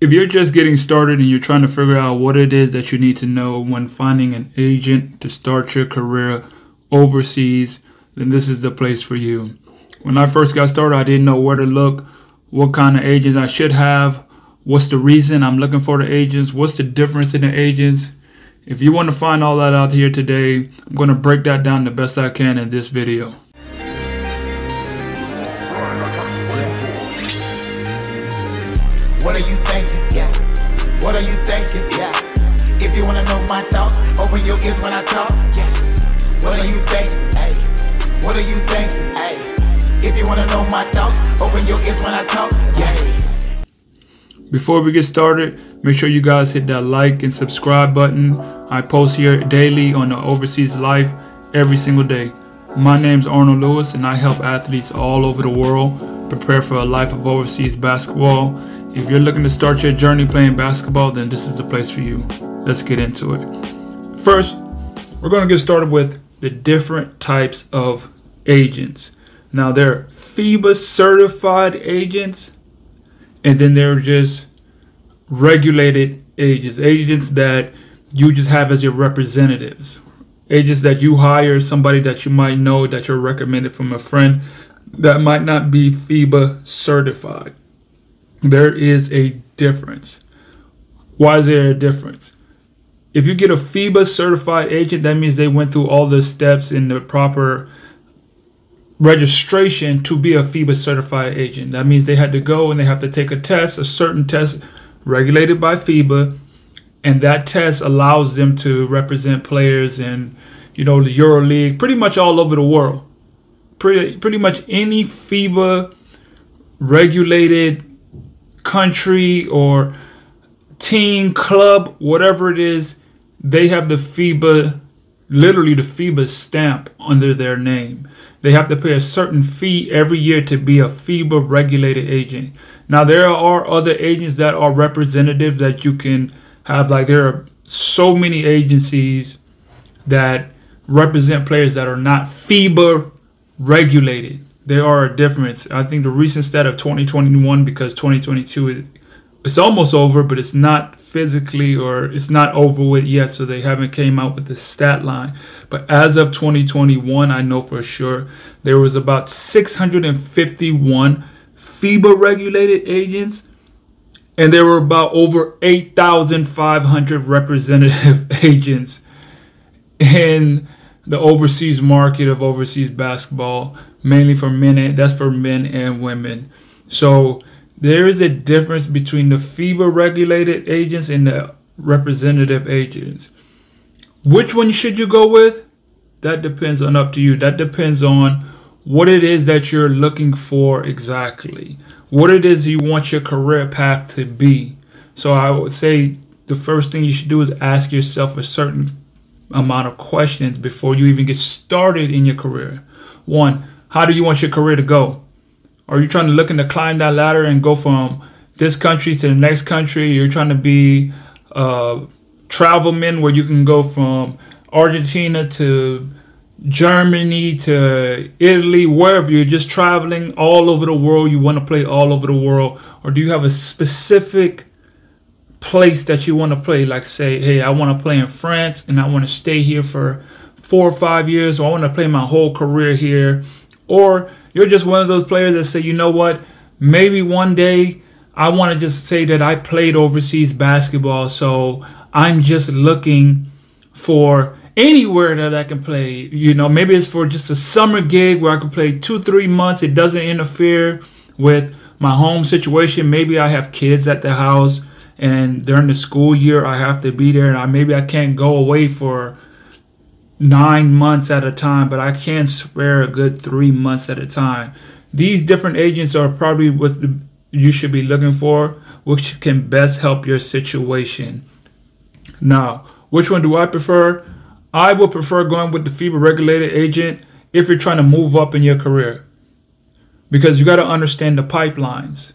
if you're just getting started and you're trying to figure out what it is that you need to know when finding an agent to start your career overseas, then this is the place for you. When I first got started, I didn't know where to look, what kind of agents I should have, what's the reason I'm looking for the agents, what's the difference in the agents. If you want to find all that out here today, I'm going to break that down the best I can in this video. When I talk. Yeah. What are you thinking? Hey. What are you thinking? Hey. If you wanna know my thoughts, open your ears when I talk. Yeah. Before we get started, make sure you guys hit that like and subscribe button. I post here daily on the Overseas Life every single day. My name's Arnold Lewis, and I help athletes all over the world prepare for a life of overseas basketball if you're looking to start your journey playing basketball, then this is the place for you. Let's get into it. First, we're going to get started with the different types of agents. Now, there are FIBA certified agents, and then there are just regulated agents, agents that you just have as your representatives, agents that you hire somebody that you might know that you're recommended from a friend that might not be FIBA certified there is a difference. Why is there a difference? If you get a FIBA certified agent, that means they went through all the steps in the proper registration to be a FIBA certified agent. That means they had to go and they have to take a test, a certain test regulated by FIBA, and that test allows them to represent players in, you know, the Euro League, pretty much all over the world. Pretty pretty much any FIBA regulated country or team, club, whatever it is, they have the FIBA, literally the FIBA stamp under their name. They have to pay a certain fee every year to be a FIBA regulated agent. Now, there are other agents that are representatives that you can have. Like, there are so many agencies that represent players that are not FIBA regulated there are a difference. I think the recent stat of 2021 because 2022 is it's almost over, but it's not physically or it's not over with yet, so they haven't came out with the stat line. But as of 2021, I know for sure there was about 651 FIBA regulated agents, and there were about over 8,500 representative agents in the overseas market of overseas basketball mainly for men that's for men and women. So there is a difference between the FIBA regulated agents and the representative agents. Which one should you go with? That depends on up to you. That depends on what it is that you're looking for exactly. What it is you want your career path to be. So I would say the first thing you should do is ask yourself a certain amount of questions before you even get started in your career. One, how do you want your career to go? Are you trying to looking to climb that ladder and go from this country to the next country? You're trying to be a travel man where you can go from Argentina to Germany to Italy, wherever you're just traveling all over the world. You want to play all over the world, or do you have a specific place that you want to play? Like, say, hey, I want to play in France and I want to stay here for four or five years, or I want to play my whole career here or you're just one of those players that say, you know what, maybe one day I want to just say that I played overseas basketball, so I'm just looking for anywhere that I can play. You know, maybe it's for just a summer gig where I can play two, three months. It doesn't interfere with my home situation. Maybe I have kids at the house and during the school year I have to be there and I, maybe I can't go away for nine months at a time, but I can swear a good three months at a time. These different agents are probably what the, you should be looking for, which can best help your situation. Now, which one do I prefer? I would prefer going with the FIBA regulated agent if you're trying to move up in your career. Because you got to understand the pipelines.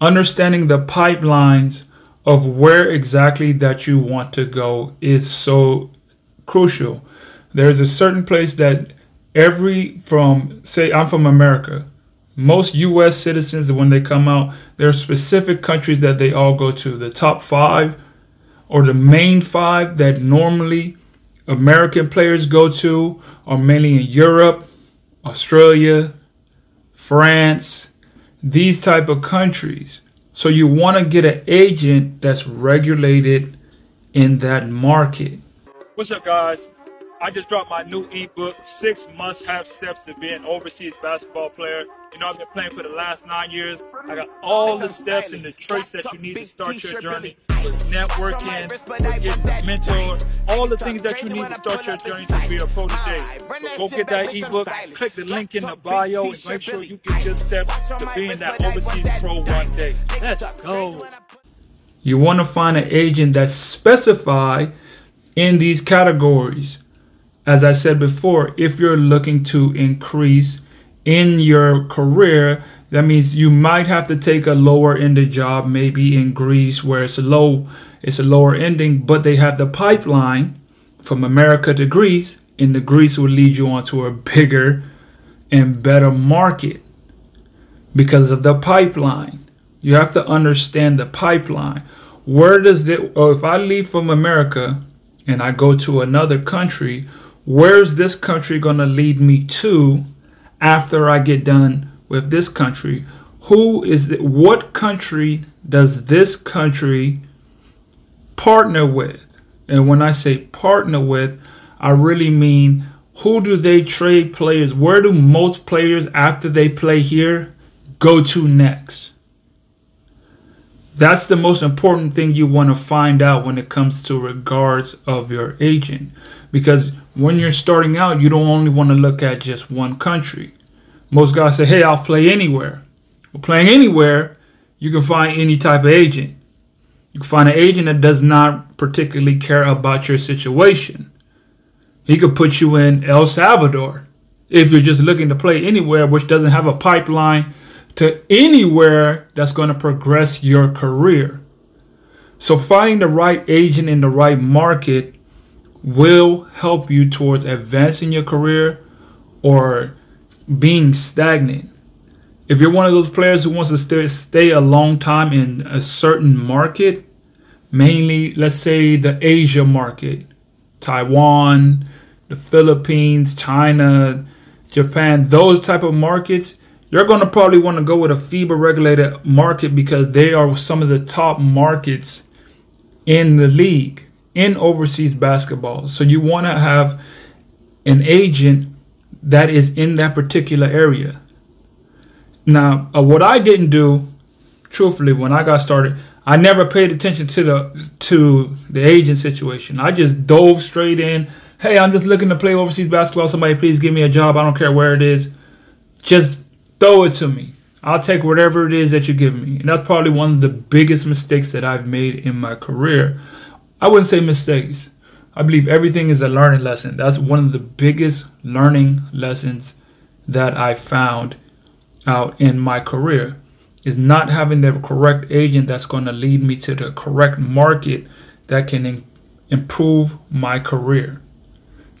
Understanding the pipelines of where exactly that you want to go is so crucial there's a certain place that every from say I'm from America, most U.S. citizens, when they come out, there are specific countries that they all go to. The top five or the main five that normally American players go to are mainly in Europe, Australia, France, these type of countries. So you want to get an agent that's regulated in that market. What's up, guys? I just dropped my new ebook, Six Must Have Steps to Be an Overseas Basketball Player. You know, I've been playing for the last nine years. I got all the steps and the traits that you need to start your journey with networking, with getting mentor, all the things that you need to start your journey to be a protege. So go get that ebook, click the link in the bio, and make sure you get your steps to being that overseas pro one day. Let's go. You want to find an agent that's specified in these categories as I said before, if you're looking to increase in your career, that means you might have to take a lower ended job, maybe in Greece where it's a low, it's a lower ending, but they have the pipeline from America to Greece, and the Greece will lead you onto a bigger and better market because of the pipeline. You have to understand the pipeline. Where does it, or if I leave from America and I go to another country, where's this country going to lead me to after I get done with this country? Who is the, what country does this country partner with? And when I say partner with, I really mean who do they trade players? Where do most players after they play here go to next? That's the most important thing you want to find out when it comes to regards of your agent because when you're starting out, you don't only want to look at just one country. Most guys say, hey, I'll play anywhere. Well, playing anywhere, you can find any type of agent. You can find an agent that does not particularly care about your situation. He could put you in El Salvador if you're just looking to play anywhere, which doesn't have a pipeline to anywhere that's going to progress your career. So, finding the right agent in the right market will help you towards advancing your career or being stagnant. If you're one of those players who wants to stay, stay a long time in a certain market, mainly let's say the Asia market, Taiwan, the Philippines, China, Japan, those type of markets, you're going to probably want to go with a FIBA regulated market because they are some of the top markets in the league in overseas basketball. So you want to have an agent that is in that particular area. Now, uh, what I didn't do, truthfully, when I got started, I never paid attention to the to the agent situation. I just dove straight in. Hey, I'm just looking to play overseas basketball. Somebody please give me a job. I don't care where it is. Just throw it to me. I'll take whatever it is that you give me. And that's probably one of the biggest mistakes that I've made in my career. I wouldn't say mistakes. I believe everything is a learning lesson. That's one of the biggest learning lessons that I found out in my career is not having the correct agent that's going to lead me to the correct market that can in- improve my career.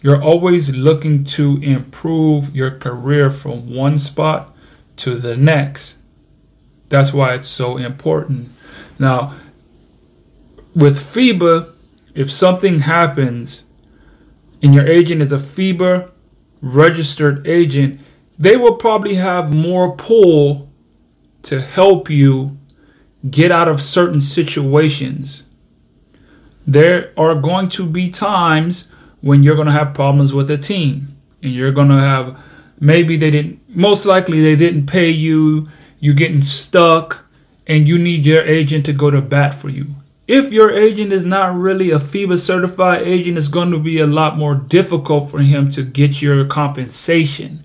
You're always looking to improve your career from one spot to the next. That's why it's so important. Now, with FIBA, if something happens and your agent is a FIBA registered agent, they will probably have more pull to help you get out of certain situations. There are going to be times when you're going to have problems with a team and you're going to have maybe they didn't most likely they didn't pay you, you're getting stuck and you need your agent to go to bat for you if your agent is not really a FIBA certified agent, it's going to be a lot more difficult for him to get your compensation.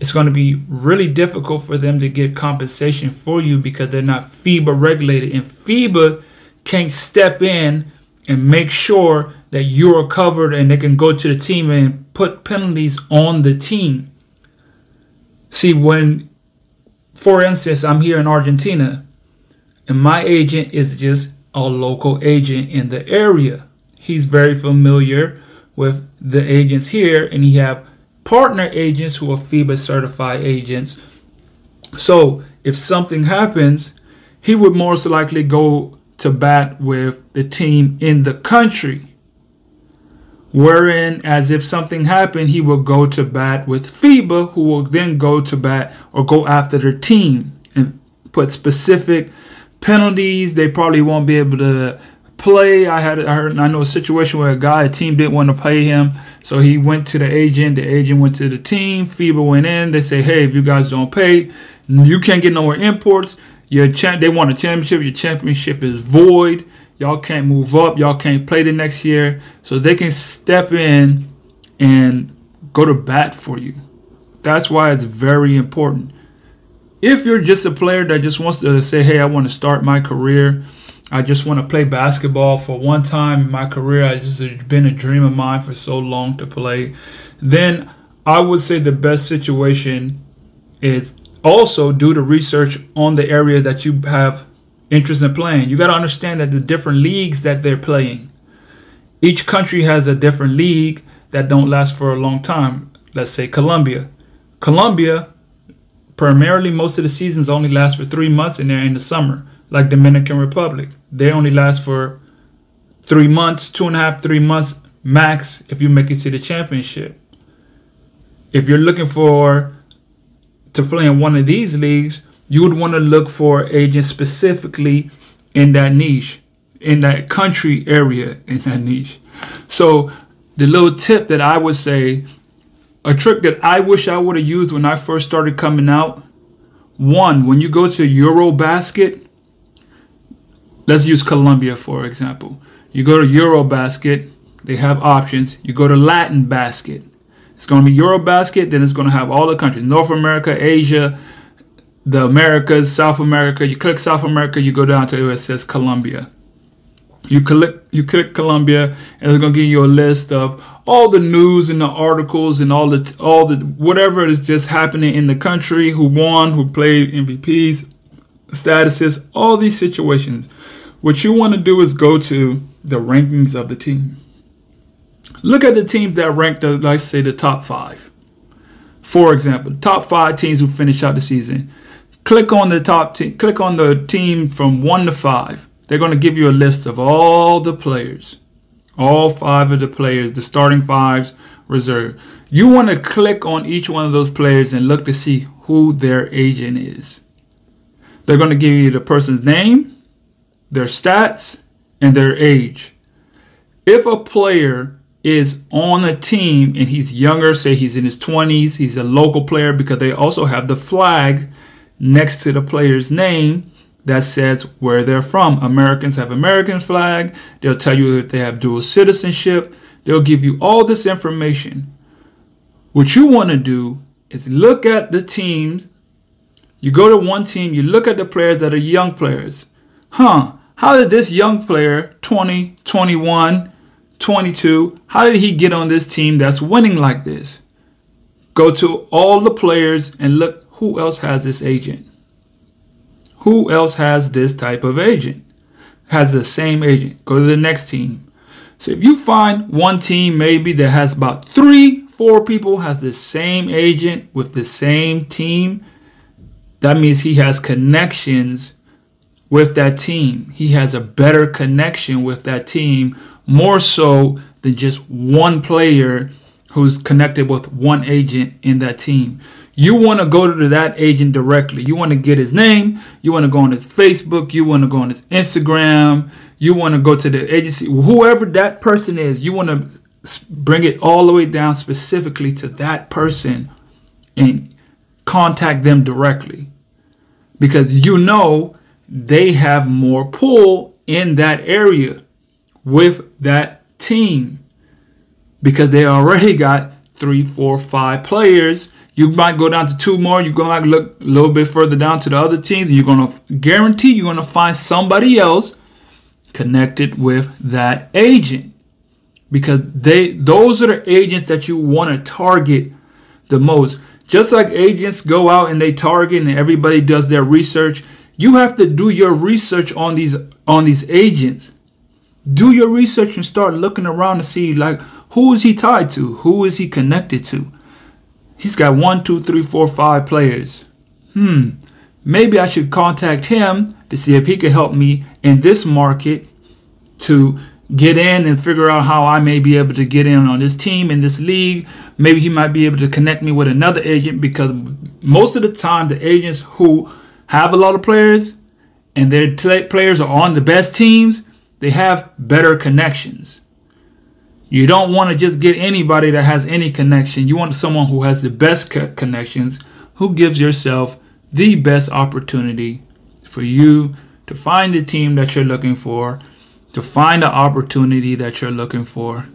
It's going to be really difficult for them to get compensation for you because they're not FIBA regulated. And FIBA can't step in and make sure that you're covered and they can go to the team and put penalties on the team. See, when, for instance, I'm here in Argentina and my agent is just a local agent in the area. He's very familiar with the agents here, and he have partner agents who are FIBA certified agents So if something happens, he would most likely go to bat with the team in the country. Wherein, as if something happened, he will go to bat with FIBA, who will then go to bat or go after their team and put specific penalties. They probably won't be able to play. I had I heard I know a situation where a guy, a team didn't want to pay him, so he went to the agent. The agent went to the team. FIBA went in. They say, hey, if you guys don't pay, you can't get no more imports. Your they want a championship. Your championship is void. Y'all can't move up. Y'all can't play the next year. So they can step in and go to bat for you. That's why it's very important. If you're just a player that just wants to say, hey, I want to start my career, I just want to play basketball for one time in my career, I just it's been a dream of mine for so long to play, then I would say the best situation is also do the research on the area that you have interest in playing. You got to understand that the different leagues that they're playing. Each country has a different league that don't last for a long time. Let's say Colombia. Colombia, primarily most of the seasons only last for three months and they're in the summer. Like Dominican Republic, they only last for three months, two and a half, three months max if you make it to the championship. If you're looking for to play in one of these leagues, you would want to look for agents specifically in that niche, in that country area, in that niche. So, the little tip that I would say, a trick that I wish I would have used when I first started coming out. One, when you go to Eurobasket, let's use Colombia for example. You go to Eurobasket, they have options. You go to Latin Basket, it's going to be Eurobasket, then it's going to have all the countries North America, Asia, the Americas, South America. You click South America, you go down to it says Colombia. You click you click Colombia, and it's gonna give you a list of all the news and the articles and all the all the whatever is just happening in the country, who won, who played MVPs, statuses, all these situations. What you want to do is go to the rankings of the team. Look at the teams that rank the, let's say, the top five. For example, top five teams who finish out the season. Click on the top team. Click on the team from one to five. They're going to give you a list of all the players, all five of the players, the starting fives, reserve. You want to click on each one of those players and look to see who their agent is. They're going to give you the person's name, their stats, and their age. If a player is on a team and he's younger, say he's in his 20s, he's a local player because they also have the flag next to the player's name that says where they're from. Americans have American flag. They'll tell you if they have dual citizenship. They'll give you all this information. What you want to do is look at the teams. You go to one team, you look at the players that are young players. Huh, how did this young player, 20, 21, 22. How did he get on this team that's winning like this? Go to all the players and look who else has this agent. Who else has this type of agent? Has the same agent. Go to the next team. So if you find one team maybe that has about three, four people has the same agent with the same team, that means he has connections with that team. He has a better connection with that team more so than just one player who's connected with one agent in that team. You want to go to that agent directly. You want to get his name. You want to go on his Facebook. You want to go on his Instagram. You want to go to the agency. Whoever that person is, you want to bring it all the way down specifically to that person and contact them directly. Because you know they have more pull in that area with that team because they already got three, four, five players. You might go down to two more. You go back look a little bit further down to the other teams. You're gonna guarantee you're gonna find somebody else connected with that agent because they those are the agents that you want to target the most. Just like agents go out and they target and everybody does their research, you have to do your research on these on these agents do your research and start looking around to see like who is he tied to who is he connected to he's got one two three four five players hmm, maybe I should contact him to see if he could help me in this market to get in and figure out how I may be able to get in on this team in this league. Maybe he might be able to connect me with another agent because most of the time the agents who have a lot of players and their t- players are on the best teams, they have better connections. You don't want to just get anybody that has any connection. You want someone who has the best co- connections, who gives yourself the best opportunity for you to find the team that you're looking for, to find the opportunity that you're looking for.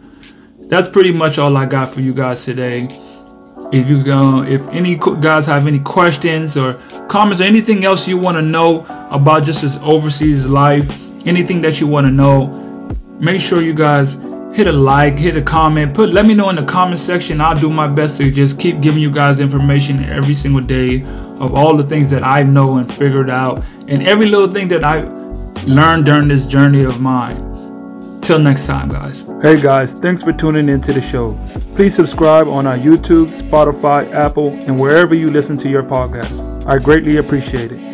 That's pretty much all I got for you guys today. If you go, if any guys have any questions or comments or anything else you want to know about just this overseas life, anything that you want to know, make sure you guys hit a like, hit a comment, put let me know in the comment section. I'll do my best to just keep giving you guys information every single day of all the things that I know and figured out and every little thing that I learned during this journey of mine. Till next time, guys. Hey, guys, thanks for tuning into the show. Please subscribe on our YouTube, Spotify, Apple, and wherever you listen to your podcast. I greatly appreciate it.